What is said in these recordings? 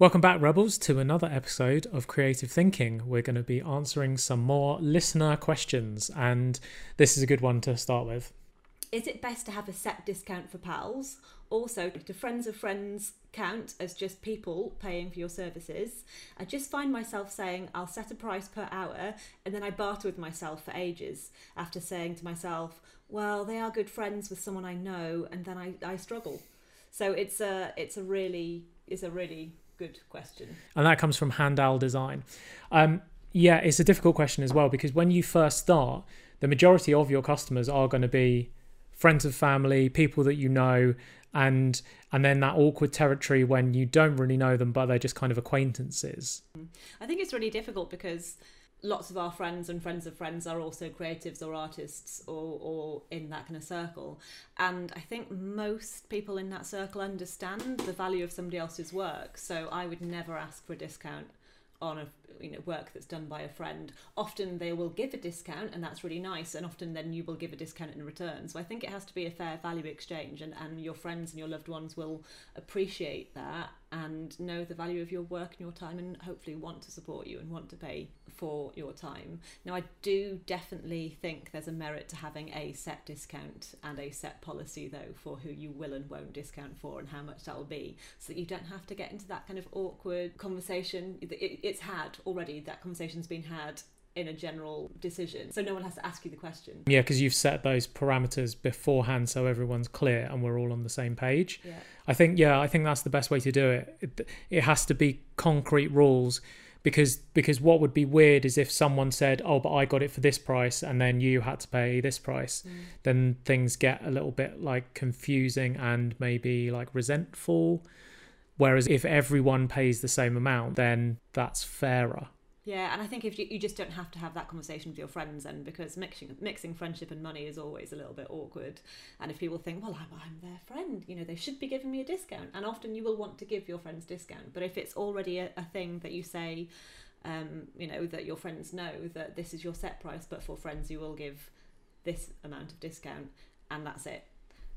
Welcome back, Rebels, to another episode of Creative Thinking. We're going to be answering some more listener questions, and this is a good one to start with. Is it best to have a set discount for pals? Also, do friends of friends count as just people paying for your services? I just find myself saying I'll set a price per hour and then I barter with myself for ages after saying to myself, well, they are good friends with someone I know, and then I, I struggle. So it's a it's a really it's a really good question. And that comes from Handal Design. Um, yeah, it's a difficult question as well because when you first start, the majority of your customers are going to be friends of family, people that you know, and and then that awkward territory when you don't really know them but they're just kind of acquaintances. I think it's really difficult because lots of our friends and friends of friends are also creatives or artists or, or in that kind of circle. And I think most people in that circle understand the value of somebody else's work. So I would never ask for a discount on a you know work that's done by a friend often they will give a discount and that's really nice and often then you will give a discount in return so i think it has to be a fair value exchange and, and your friends and your loved ones will appreciate that and know the value of your work and your time and hopefully want to support you and want to pay for your time. Now, I do definitely think there's a merit to having a set discount and a set policy, though, for who you will and won't discount for and how much that will be, so that you don't have to get into that kind of awkward conversation. It's had already, that conversation's been had in a general decision. So no one has to ask you the question. Yeah, because you've set those parameters beforehand so everyone's clear and we're all on the same page. Yeah. I think yeah, I think that's the best way to do it. It, it has to be concrete rules because because what would be weird is if someone said, "Oh, but I got it for this price," and then you had to pay this price. Mm. Then things get a little bit like confusing and maybe like resentful. Whereas if everyone pays the same amount, then that's fairer. Yeah, and I think if you, you just don't have to have that conversation with your friends then because mixing mixing friendship and money is always a little bit awkward. And if people think, well, I'm, I'm their friend, you know, they should be giving me a discount. And often you will want to give your friends discount. But if it's already a, a thing that you say, um, you know, that your friends know that this is your set price, but for friends you will give this amount of discount, and that's it.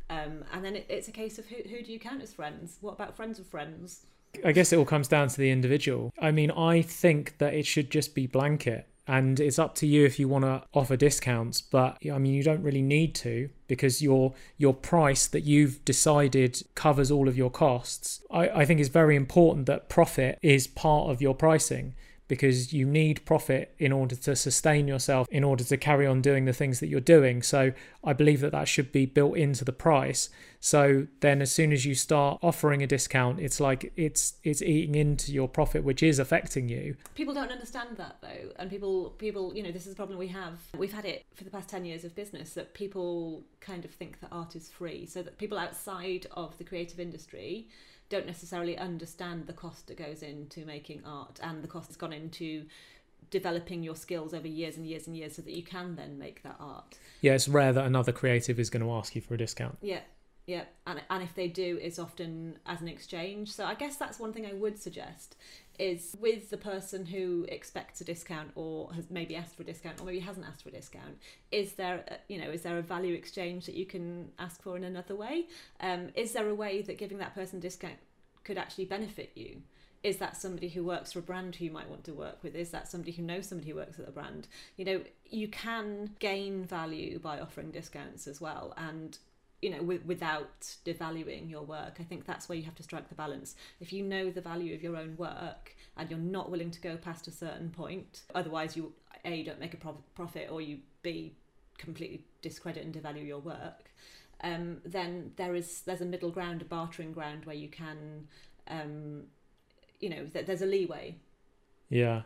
Um, and then it, it's a case of who, who do you count as friends? What about friends of friends? I guess it all comes down to the individual. I mean, I think that it should just be blanket and it's up to you if you want to offer discounts but i mean you don't really need to because your your price that you've decided covers all of your costs i, I think it's very important that profit is part of your pricing because you need profit in order to sustain yourself, in order to carry on doing the things that you're doing. So I believe that that should be built into the price. So then, as soon as you start offering a discount, it's like it's it's eating into your profit, which is affecting you. People don't understand that though, and people people you know this is a problem we have. We've had it for the past ten years of business that people kind of think that art is free, so that people outside of the creative industry don't necessarily understand the cost that goes into making art and the cost that's gone into developing your skills over years and years and years so that you can then make that art. Yeah, it's rare that another creative is going to ask you for a discount. Yeah. Yeah, and and if they do, it's often as an exchange. So I guess that's one thing I would suggest is with the person who expects a discount or has maybe asked for a discount or maybe hasn't asked for a discount is there a, you know is there a value exchange that you can ask for in another way? Um, is there a way that giving that person a discount could actually benefit you? Is that somebody who works for a brand who you might want to work with? Is that somebody who knows somebody who works at the brand? You know you can gain value by offering discounts as well and you know w- without devaluing your work. I think that's where you have to strike the balance. If you know the value of your own work and you're not willing to go past a certain point otherwise you a don't make a profit or you b completely discredit and devalue your work um, then there is there's a middle ground a bartering ground where you can um, you know th- there's a leeway. Yeah.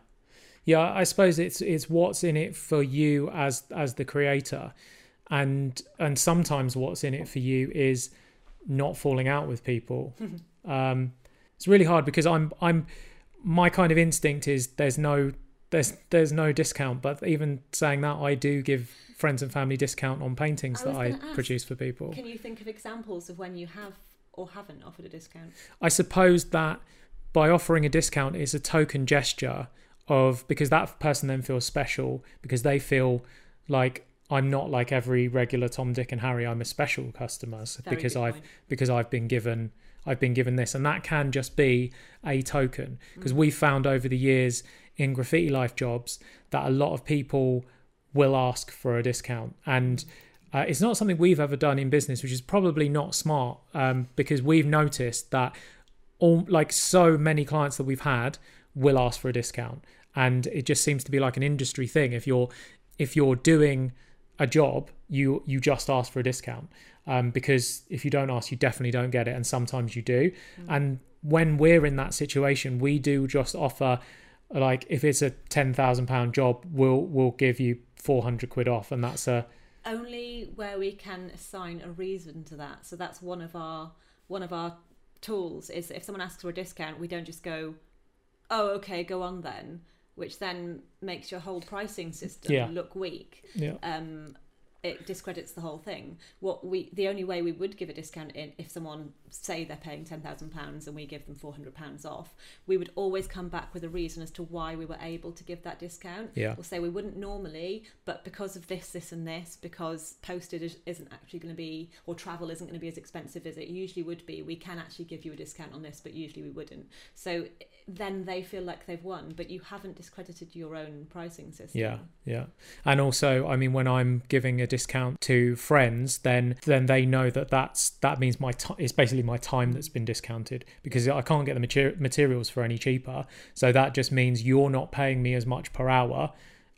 Yeah i suppose it's it's what's in it for you as as the creator and and sometimes what's in it for you is not falling out with people. um, it's really hard because I'm I'm my kind of instinct is there's no there's there's no discount, but even saying that I do give friends and family discount on paintings I that I ask, produce for people. Can you think of examples of when you have or haven't offered a discount? I suppose that by offering a discount is a token gesture of because that person then feels special because they feel like I'm not like every regular Tom, Dick, and Harry. I'm a special customer Very because I've point. because I've been given I've been given this, and that can just be a token because we've found over the years in graffiti life jobs that a lot of people will ask for a discount and. Uh, it's not something we've ever done in business, which is probably not smart um, because we've noticed that all like so many clients that we've had will ask for a discount, and it just seems to be like an industry thing. If you're if you're doing a job, you you just ask for a discount um, because if you don't ask, you definitely don't get it, and sometimes you do. And when we're in that situation, we do just offer like if it's a ten thousand pound job, we'll we'll give you four hundred quid off, and that's a only where we can assign a reason to that. So that's one of our one of our tools is if someone asks for a discount, we don't just go, "Oh, okay, go on then," which then makes your whole pricing system Yeah. look weak. yeah Um, it discredits the whole thing. What we the only way we would give a discount in if someone say they're paying ten thousand pounds and we give them four hundred pounds off, we would always come back with a reason as to why we were able to give that discount. Yeah. We'll say we wouldn't normally, but because of this, this, and this, because postage is- isn't actually going to be, or travel isn't going to be as expensive as it usually would be, we can actually give you a discount on this, but usually we wouldn't. So then they feel like they've won, but you haven't discredited your own pricing system. Yeah, yeah. And also, I mean, when I'm giving a discount to friends, then then they know that that's that means my time. It's basically my time that's been discounted because I can't get the mater- materials for any cheaper. So that just means you're not paying me as much per hour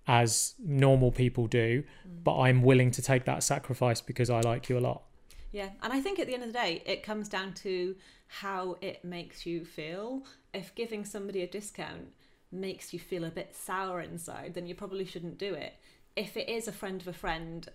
as normal people do, mm. but I'm willing to take that sacrifice because I like you a lot. Yeah, and I think at the end of the day, it comes down to how it makes you feel. If giving somebody a discount makes you feel a bit sour inside, then you probably shouldn't do it. If it is a friend of a friend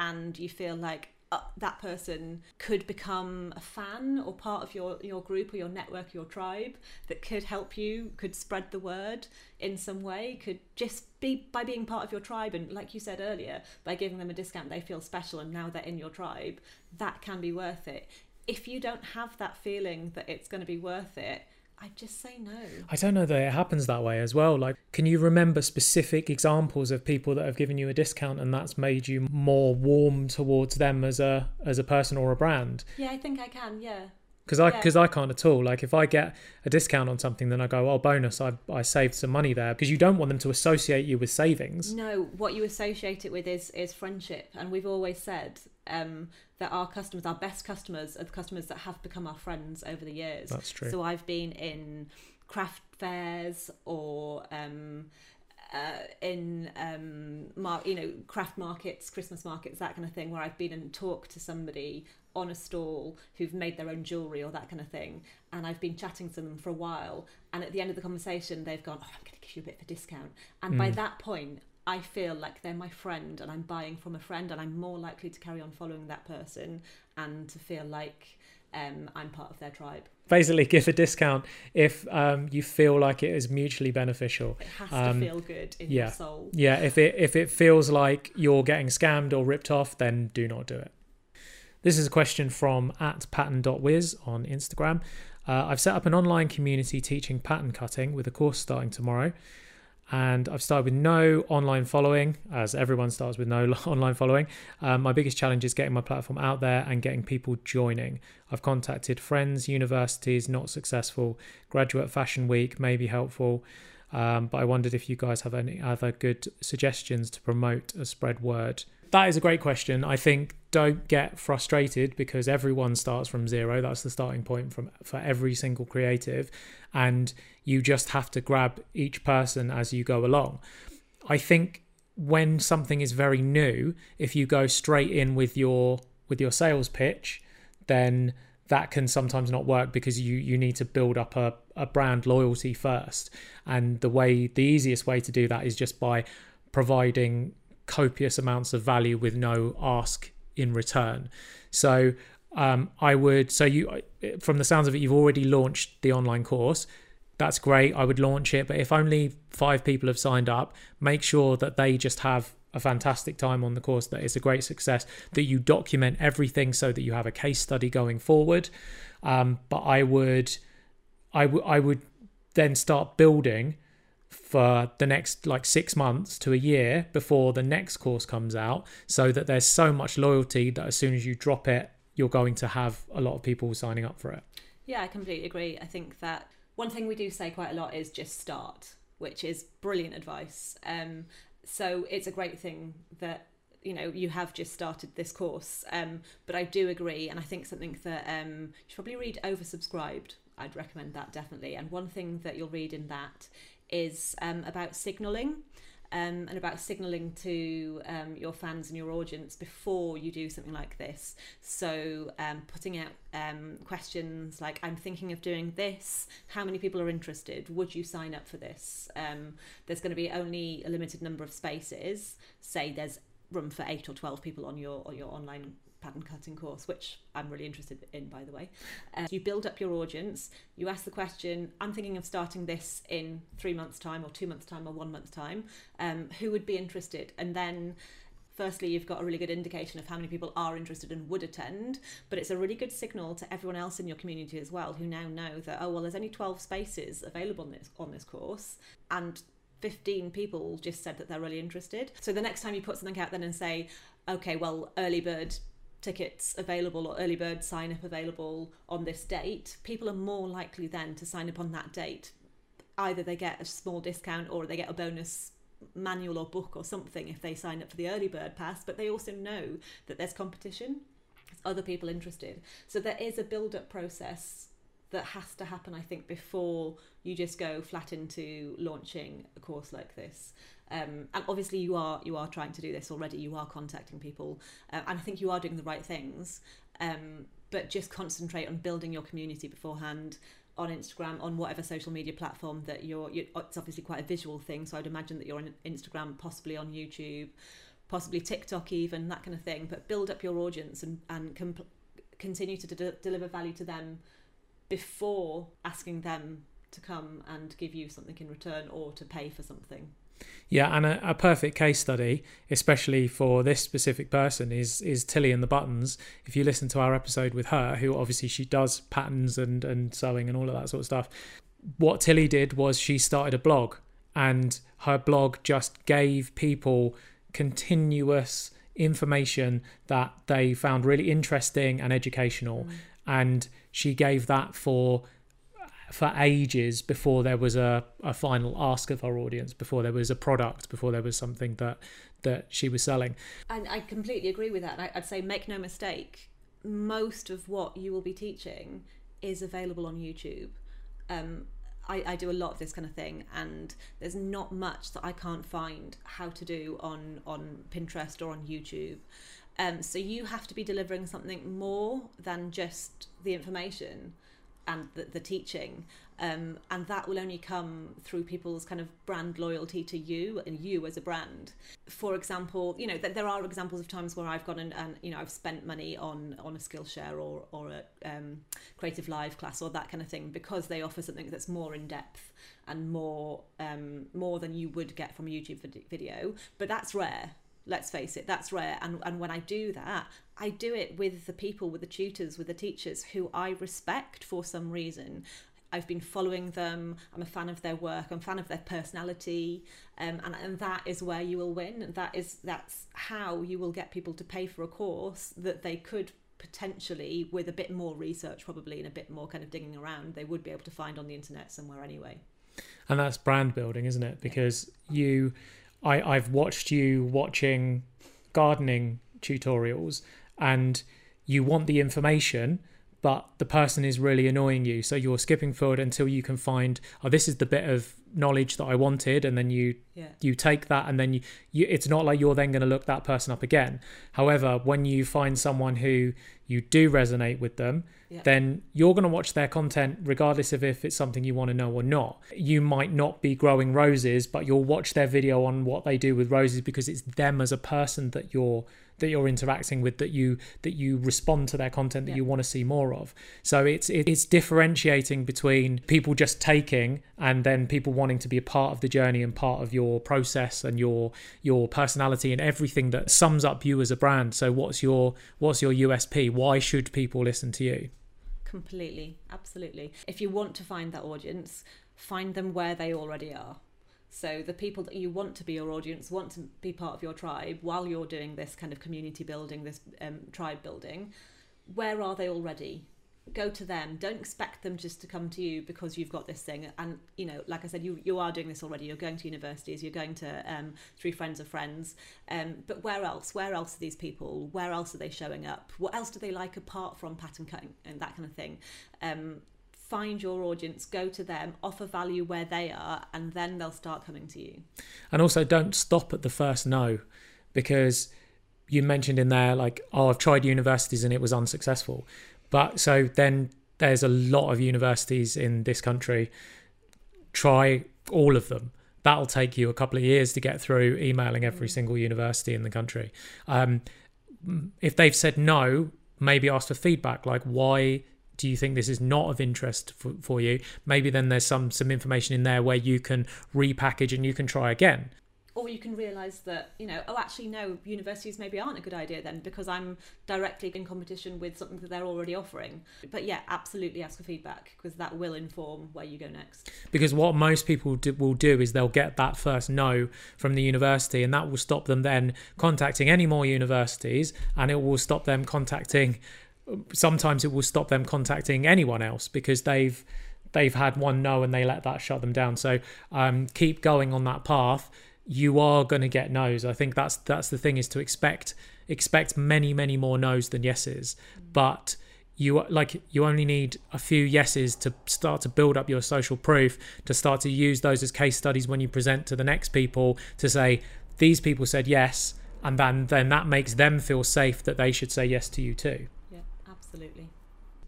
and you feel like uh, that person could become a fan or part of your, your group or your network, or your tribe, that could help you, could spread the word in some way, could just be by being part of your tribe. And like you said earlier, by giving them a discount, they feel special and now they're in your tribe. That can be worth it. If you don't have that feeling that it's going to be worth it, I'd just say no. I don't know that it happens that way as well. Like, can you remember specific examples of people that have given you a discount and that's made you more warm towards them as a as a person or a brand? Yeah, I think I can. Yeah. because I Yeah. because I can't at all. Like if I get a discount on something, then I go, oh bonus, I I saved some money there because you don't want them to associate you with savings. No, what you associate it with is is friendship, and we've always said um, that our customers, our best customers, are the customers that have become our friends over the years. That's true. So I've been in craft fairs or um, uh, in um, mar- you know craft markets, Christmas markets, that kind of thing, where I've been and talked to somebody on a stall who've made their own jewelry or that kind of thing, and I've been chatting to them for a while, and at the end of the conversation, they've gone, "Oh, I'm going to give you a bit of a discount," and by Mm. that point. I feel like they're my friend and I'm buying from a friend and I'm more likely to carry on following that person and to feel like um, I'm part of their tribe. Basically, give a discount if um, you feel like it is mutually beneficial. It has Um, to feel good in yeah. your soul. Yeah, if it if it feels like you're getting scammed or ripped off, then do not do it. This is a question from at pattern.wiz on Instagram. Uh, I've set up an online community teaching pattern cutting with a course starting tomorrow. And I've started with no online following, as everyone starts with no online following. Um, my biggest challenge is getting my platform out there and getting people joining. I've contacted friends, universities, not successful. Graduate Fashion Week may be helpful. Um, but I wondered if you guys have any other good suggestions to promote a spread word. That is a great question. I think don't get frustrated because everyone starts from zero. That's the starting point from for every single creative, and you just have to grab each person as you go along. I think when something is very new, if you go straight in with your with your sales pitch, then that can sometimes not work because you you need to build up a, a brand loyalty first and the way the easiest way to do that is just by providing copious amounts of value with no ask in return. So um, i would so you from the sounds of it you've already launched the online course. That's great. I would launch it but if only five people have signed up make sure that they just have a fantastic time on the course that it's a great success that you document everything so that you have a case study going forward. Um, but i would I would I would then start building for the next like six months to a year before the next course comes out so that there's so much loyalty that as soon as you drop it you're going to have a lot of people signing up for it Yeah, I completely agree. I think that one thing we do say quite a lot is just start, which is brilliant advice. Um, so it's a great thing that you know you have just started this course um, but i do agree and i think something that um, you should probably read oversubscribed i'd recommend that definitely and one thing that you'll read in that is um, about signaling um, and about signaling to um, your fans and your audience before you do something like this. So, um, putting out um, questions like, I'm thinking of doing this, how many people are interested? Would you sign up for this? Um, there's going to be only a limited number of spaces. Say there's room for eight or 12 people on your, on your online pattern cutting course, which I'm really interested in, by the way. Uh, you build up your audience, you ask the question, I'm thinking of starting this in three months' time, or two months' time, or one month's time. Um, who would be interested? And then firstly you've got a really good indication of how many people are interested and would attend but it's a really good signal to everyone else in your community as well who now know that oh well there's only 12 spaces available on this on this course and 15 people just said that they're really interested so the next time you put something out then and say okay well early bird tickets available or early bird sign up available on this date, people are more likely then to sign up on that date. Either they get a small discount or they get a bonus manual or book or something if they sign up for the early bird pass, but they also know that there's competition, there's other people interested. So there is a build up process that has to happen, I think, before you just go flat into launching a course like this. Um, and obviously, you are you are trying to do this already. You are contacting people, uh, and I think you are doing the right things. Um, but just concentrate on building your community beforehand on Instagram, on whatever social media platform that you're, you're. It's obviously quite a visual thing, so I'd imagine that you're on Instagram, possibly on YouTube, possibly TikTok, even that kind of thing. But build up your audience and and comp- continue to de- deliver value to them before asking them to come and give you something in return or to pay for something. Yeah, and a, a, perfect case study, especially for this specific person, is is Tilly and the buttons. If you listen to our episode with her, who obviously she does patterns and and sewing and all of that sort of stuff, what Tilly did was she started a blog, and her blog just gave people continuous information that they found really interesting and educational, mm. and she gave that for for ages before there was a, a final ask of her audience, before there was a product, before there was something that that she was selling. And I completely agree with that. And I'd say make no mistake, most of what you will be teaching is available on YouTube. Um, I, I, do a lot of this kind of thing, and there's not much that I can't find how to do on on Pinterest or on YouTube. Um, so you have to be delivering something more than just the information and the, the teaching um, and that will only come through people's kind of brand loyalty to you and you as a brand. For example you know th- there are examples of times where i've gone and, and you know i've spent money on on a skillshare or or a um, creative live class or that kind of thing because they offer something that's more in depth and more um, more than you would get from a youtube video. But that's rare let's face it that's rare and and when i do that i do it with the people with the tutors with the teachers who i respect for some reason I've been following them. I'm a fan of their work. I'm a fan of their personality, um, and and that is where you will win. That is that's how you will get people to pay for a course that they could potentially, with a bit more research, probably and a bit more kind of digging around, they would be able to find on the internet somewhere anyway. And that's brand building, isn't it? Because you I, I've watched you watching gardening tutorials and you want the information but the person is really annoying you. So you're skipping forward until you can find oh this is the bit of knowledge that i wanted and then you yeah. you take that and then you, you it's not like you're then going to look that person up again however when you find someone who you do resonate with them yeah. then you're going to watch their content regardless of if it's something you want to know or not. You might not be growing roses, but you'll watch their video on what they do with roses because it's them as a person that you're that you're interacting with that you that you respond to their content that yeah. you want to see more of so it's it's differentiating between people just taking and then people wanting to be a part of the journey and part of your process and your your personality and everything that sums up you as a brand so what's your what's your USP why should people listen to you Completely, absolutely. If you want to find that audience, find them where they already are. So the people that you want to be your audience, want to be part of your tribe while you're doing this kind of community building, this um, tribe building, where are they already? go to them. Don't expect them just to come to you because you've got this thing. And you know like i said you you are doing this already. You're going to universities. You're going to um, through friends of friends. Um, but where else? Where else are these people? Where else are they showing up? What else do they like apart from pattern cutting and that kind of thing? Um, find your audience go to them offer value where they are and then they'll start coming to you and also don't stop at the first no because you mentioned in there like oh i've tried universities and it was unsuccessful but so then there's a lot of universities in this country. Try all of them. That'll take you a couple of years to get through emailing every mm. single university in the country. Um, if they've said no, maybe ask for feedback like why do you think this is not of interest for, for you? Maybe then there's some some information in there where you can repackage and you can try again. Or you can realize that you know oh actually no universities maybe aren't a good idea then because i'm directly in competition with something that they're already offering. But yeah absolutely ask for feedback because that will inform where you go next. Because what most people do, will do is they'll get that first no from the university and that will stop them then contacting any more universities and it will stop them contacting sometimes it will stop them contacting anyone else because they've they've had one no and they let that shut them down. So um, keep going on that path. You are going to get no's. I think that's that's the thing is to expect expect many many more no's than yeses, but you like you only need a few yeses to start to build up your social proof to start to use those as case studies when you present to the next people to say these people said yes and then then that makes them feel safe that they should say yes to you too absolutely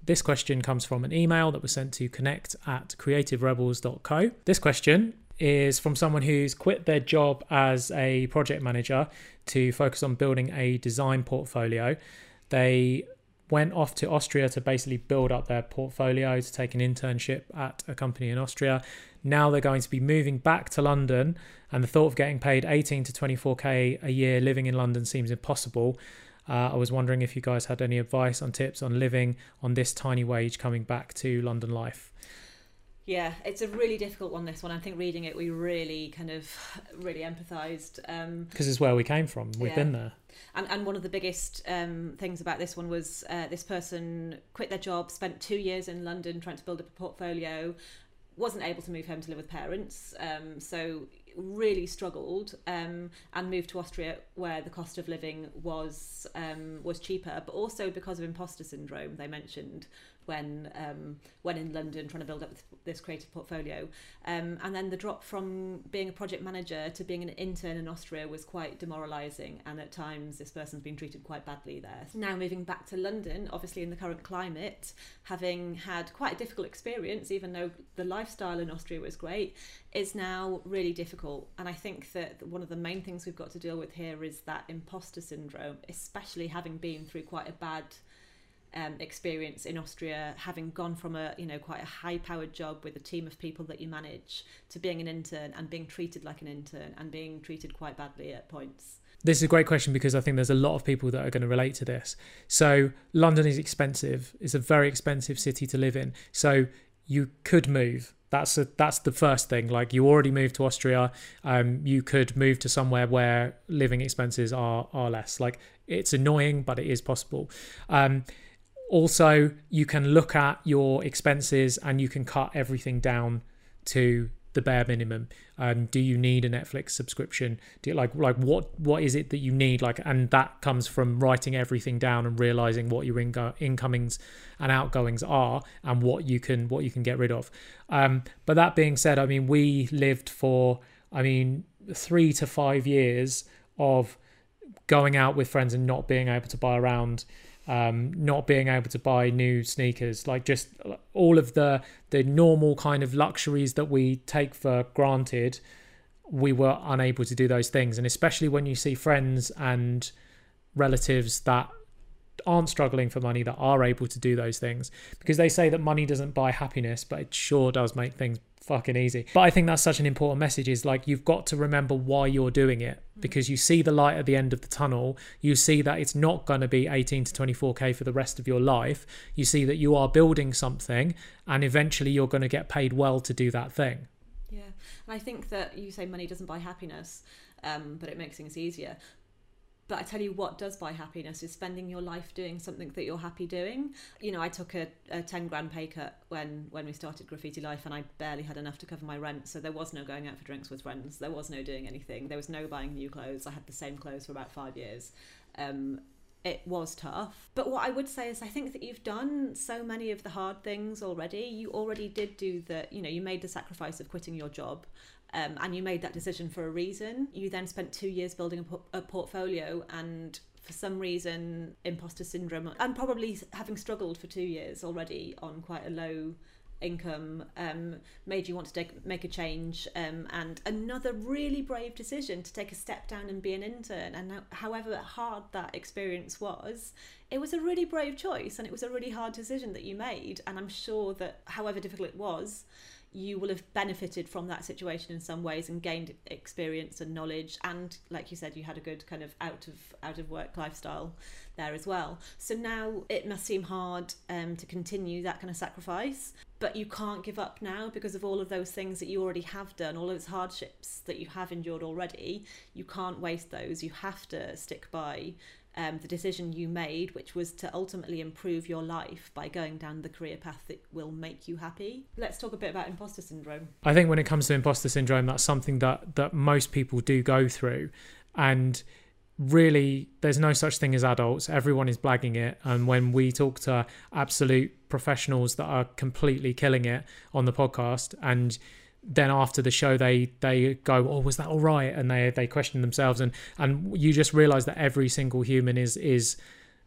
this question comes from an email that was sent to connect at creativerebels.co this question is from someone who's quit their job as a project manager to focus on building a design portfolio. They went off to Austria to basically build up their portfolio to take an internship at a company in Austria. Now they're going to be moving back to London, and the thought of getting paid 18 to 24k a year living in London seems impossible. Uh, I was wondering if you guys had any advice on tips on living on this tiny wage coming back to London life. Yeah, it's a really difficult one. This one, I think, reading it, we really kind of really empathised because um, it's where we came from. We've yeah. been there. And, and one of the biggest um, things about this one was uh, this person quit their job, spent two years in London trying to build up a portfolio, wasn't able to move home to live with parents, um, so really struggled um, and moved to Austria where the cost of living was um, was cheaper, but also because of imposter syndrome they mentioned when um, when in London trying to build up this creative portfolio. Um, and then the drop from being a project manager to being an intern in Austria was quite demoralising, and at times this person's been treated quite badly there. Now moving back to London, obviously in the current climate, having had quite a difficult experience, even though the lifestyle in Austria was great, is now really difficult. And I think that one of the main things we've got to deal with here is that imposter syndrome, especially having been through quite a bad um, experience in Austria, having gone from a you know quite a high powered job with a team of people that you manage to being an intern and being treated like an intern and being treated quite badly at points. This is a great question because I think there's a lot of people that are going to relate to this. So London is expensive; it's a very expensive city to live in. So you could move. That's a, that's the first thing. Like you already moved to Austria, um, you could move to somewhere where living expenses are are less. Like it's annoying, but it is possible. Um, also, you can look at your expenses and you can cut everything down to the bare minimum. Um, do you need a Netflix subscription? Do you, like like what what is it that you need? Like, and that comes from writing everything down and realizing what your incomings and outgoings are and what you can what you can get rid of. Um, but that being said, I mean, we lived for I mean three to five years of going out with friends and not being able to buy around um, not being able to buy new sneakers, like just all of the the normal kind of luxuries that we take for granted, we were unable to do those things. And especially when you see friends and relatives that aren't struggling for money that are able to do those things because they say that money doesn't buy happiness but it sure does make things fucking easy. But I think that's such an important message is like you've got to remember why you're doing it because you see the light at the end of the tunnel. You see that it's not going to be 18 to 24k for the rest of your life. You see that you are building something and eventually you're going to get paid well to do that thing. Yeah. And I think that you say money doesn't buy happiness, um, but it makes things easier But I tell you what does buy happiness is spending your life doing something that you're happy doing. You know, I took a, a 10 grand pay cut when, when we started Graffiti Life and I barely had enough to cover my rent. So there was no going out for drinks with friends. There was no doing anything. There was no buying new clothes. I had the same clothes for about five years. Um, it was tough. But what I would say is I think that you've done so many of the hard things already. You already did do the, you know, you made the sacrifice of quitting your job. Um, and you made that decision for a reason. You then spent two years building a, po- a portfolio, and for some reason, imposter syndrome, and probably having struggled for two years already on quite a low income um, made you want to take, make a change um, and another really brave decision to take a step down and be an intern and however hard that experience was it was a really brave choice and it was a really hard decision that you made and i'm sure that however difficult it was you will have benefited from that situation in some ways and gained experience and knowledge. And like you said you had a good kind of out of out of work lifestyle there as well. So now it must seem hard um, to continue that kind of sacrifice but you can't give up now because of all of those things that you already have done all those hardships that you have endured already. You can't waste those. You have to stick by um, the decision you made, which was to ultimately improve your life by going down the career path that will make you happy. Let's talk a bit about imposter syndrome. I think when it comes to imposter syndrome, that's something that that most people do go through, and really there's no such thing as adults everyone is blagging it and when we talk to absolute professionals that are completely killing it on the podcast and then after the show they they go oh was that all right? And they they question themselves. And and you just realize that every single human is is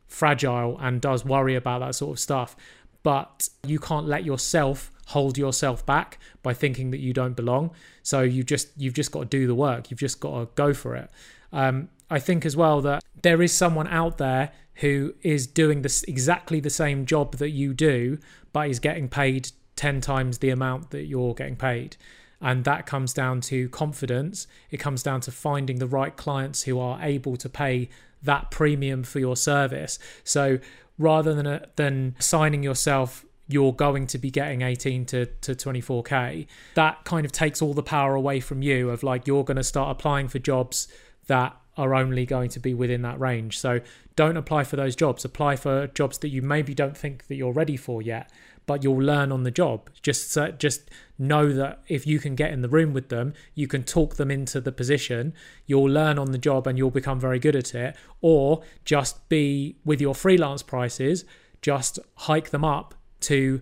fragile and does worry about that sort of stuff. But you can't let yourself hold yourself back by thinking that you don't belong. So you just you've just got to do the work. You've just got to go for it. Um, i think as well that there is someone out there who is doing this exactly the same job that you do but is getting paid 10 times the amount that you're getting paid. And that comes down to confidence. It comes down to finding the right clients who are able to pay that premium for your service. So rather than, than signing yourself you're going to be getting 18 to, to 24k that kind of takes all the power away from you of like you're going to start applying for jobs that are only going to be within that range so don't apply for those jobs apply for jobs that you maybe don't think that you're ready for yet but you'll learn on the job. Just just know that if you can get in the room with them, you can talk them into the position. You'll learn on the job and you'll become very good at it. Or just be with your freelance prices, just hike them up to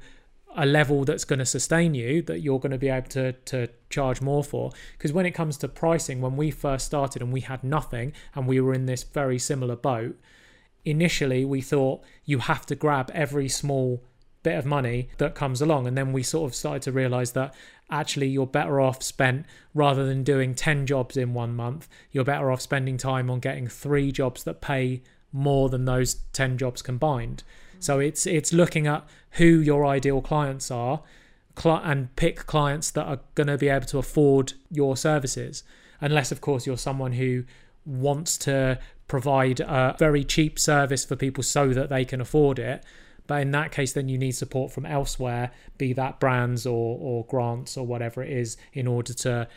a level that's going to sustain you that you're going to be able to to charge more for because when it comes to pricing when we first started and we had nothing and we were in this very similar boat initially we thought you have to grab every small bit of money that comes along. And then we sort of started to realize that actually you're better off spent rather than doing 10 jobs in one month, you're better off spending time on getting three jobs that pay more than those 10 jobs combined. So it's it's looking at who your ideal clients are and pick clients that are going to be able to afford your services. Unless of course you're someone who wants to provide a very cheap service for people so that they can afford it but in that case, then you need support from elsewhere, be that brands or, or grants or whatever it is, in order to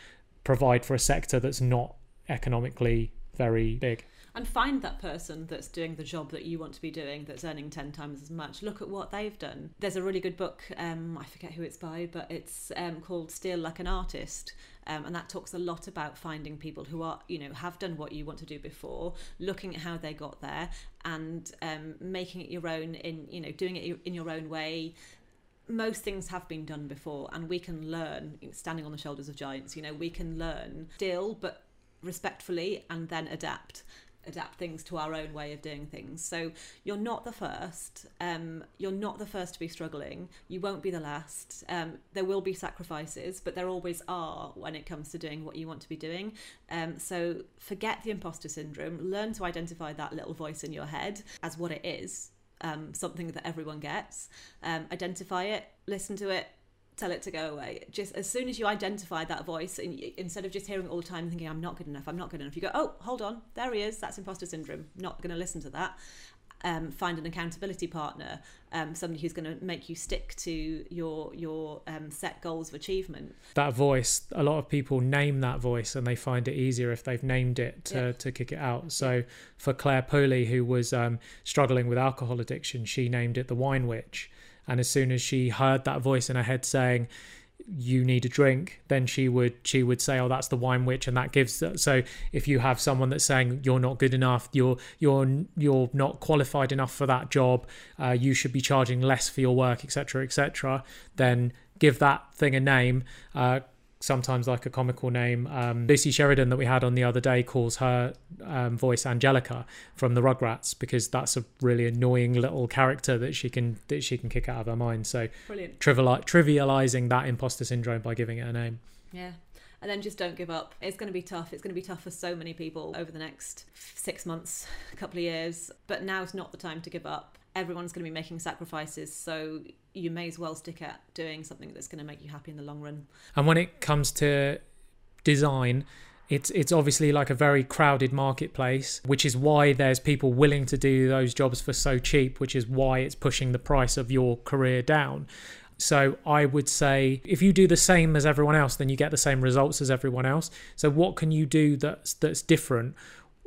provide for a sector that's not economically very big and find that person that's doing the job that you want to be doing that's earning 10 times as much. Look at what they've done. There's a really good book um, i forget who it's by but it's um, called steal like an artist. Um, and that talks a lot about finding people who are you know have done what you want to do before looking at how they got there and um, making it your own in you know doing it in your own way. Most things have been done before and we can learn standing on the shoulders of giants you know we can learn still but respectfully and then adapt adapt things to our own way of doing things. So you're not the first. Um, you're not the first to be struggling. You won't be the last. Um, there will be sacrifices, but there always are when it comes to doing what you want to be doing. Um, so forget the imposter syndrome. Learn to identify that little voice in your head as what it is. Um, something that everyone gets. Um, identify it, listen to it, tell it to go away. Just as soon as you identify that voice, and you, instead of just hearing all the time thinking, I'm not good enough, I'm not good enough, you go, oh, hold on, there he is, that's imposter syndrome, not going to listen to that. um, find an accountability partner, um, somebody who's going to make you stick to your your um, set goals of achievement. That voice, a lot of people name that voice, and they find it easier if they've named it to, Yeah. to kick it out. So for Clare Pooley, who was um, struggling with alcohol addiction, she named it the Wine Witch. And as soon as she heard that voice in her head saying, you need a drink then she would she would say oh that's the wine witch and that gives so if you have someone that's saying you're not good enough you're you're you're not qualified enough for that job uh, you should be charging less for your work etc etc then give that thing a name uh, sometimes like a comical name um, lucy sheridan that we had on the other day calls her um, voice angelica from the rugrats because that's a really annoying little character that she can that she can kick out of her mind so Brilliant. triviali- trivializing that imposter syndrome by giving it a name. Yeah. And then just don't give up. It's going to be tough. It's going to be tough for so many people over the next six months, a couple of years. But now's not the time to give up. Everyone's going to be making sacrifices. So you may as well stick at doing something that's going to make you happy in the long run. And when it comes to design, it's it's obviously like a very crowded marketplace, which is why there's people willing to do those jobs for so cheap, which is why it's pushing the price of your career down. So I would say if you do the same as everyone else, then you get the same results as everyone else. So what can you do that's that's different?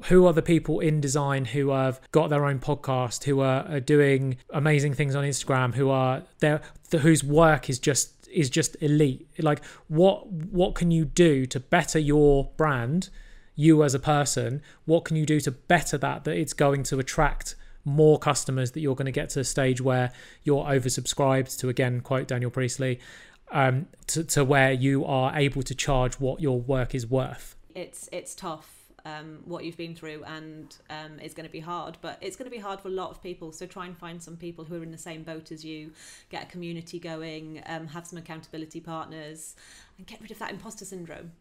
Who are the people in design who have got their own podcast, who are, are doing amazing things on Instagram, who are there, whose work is just is just elite? Like what what can you do to better your brand, you as a person? What can you do to better that that it's going to attract more customers that you're going to get to a stage where you're oversubscribed to again quote daniel priestley um, to, to where you are able to charge what your work is worth It's it's tough. Um, what you've been through, and um, it's going to be hard. But it's going to be hard for a lot of people. So try and find some people who are in the same boat as you. Get a community going. Um, have some accountability partners, and get rid of that imposter syndrome.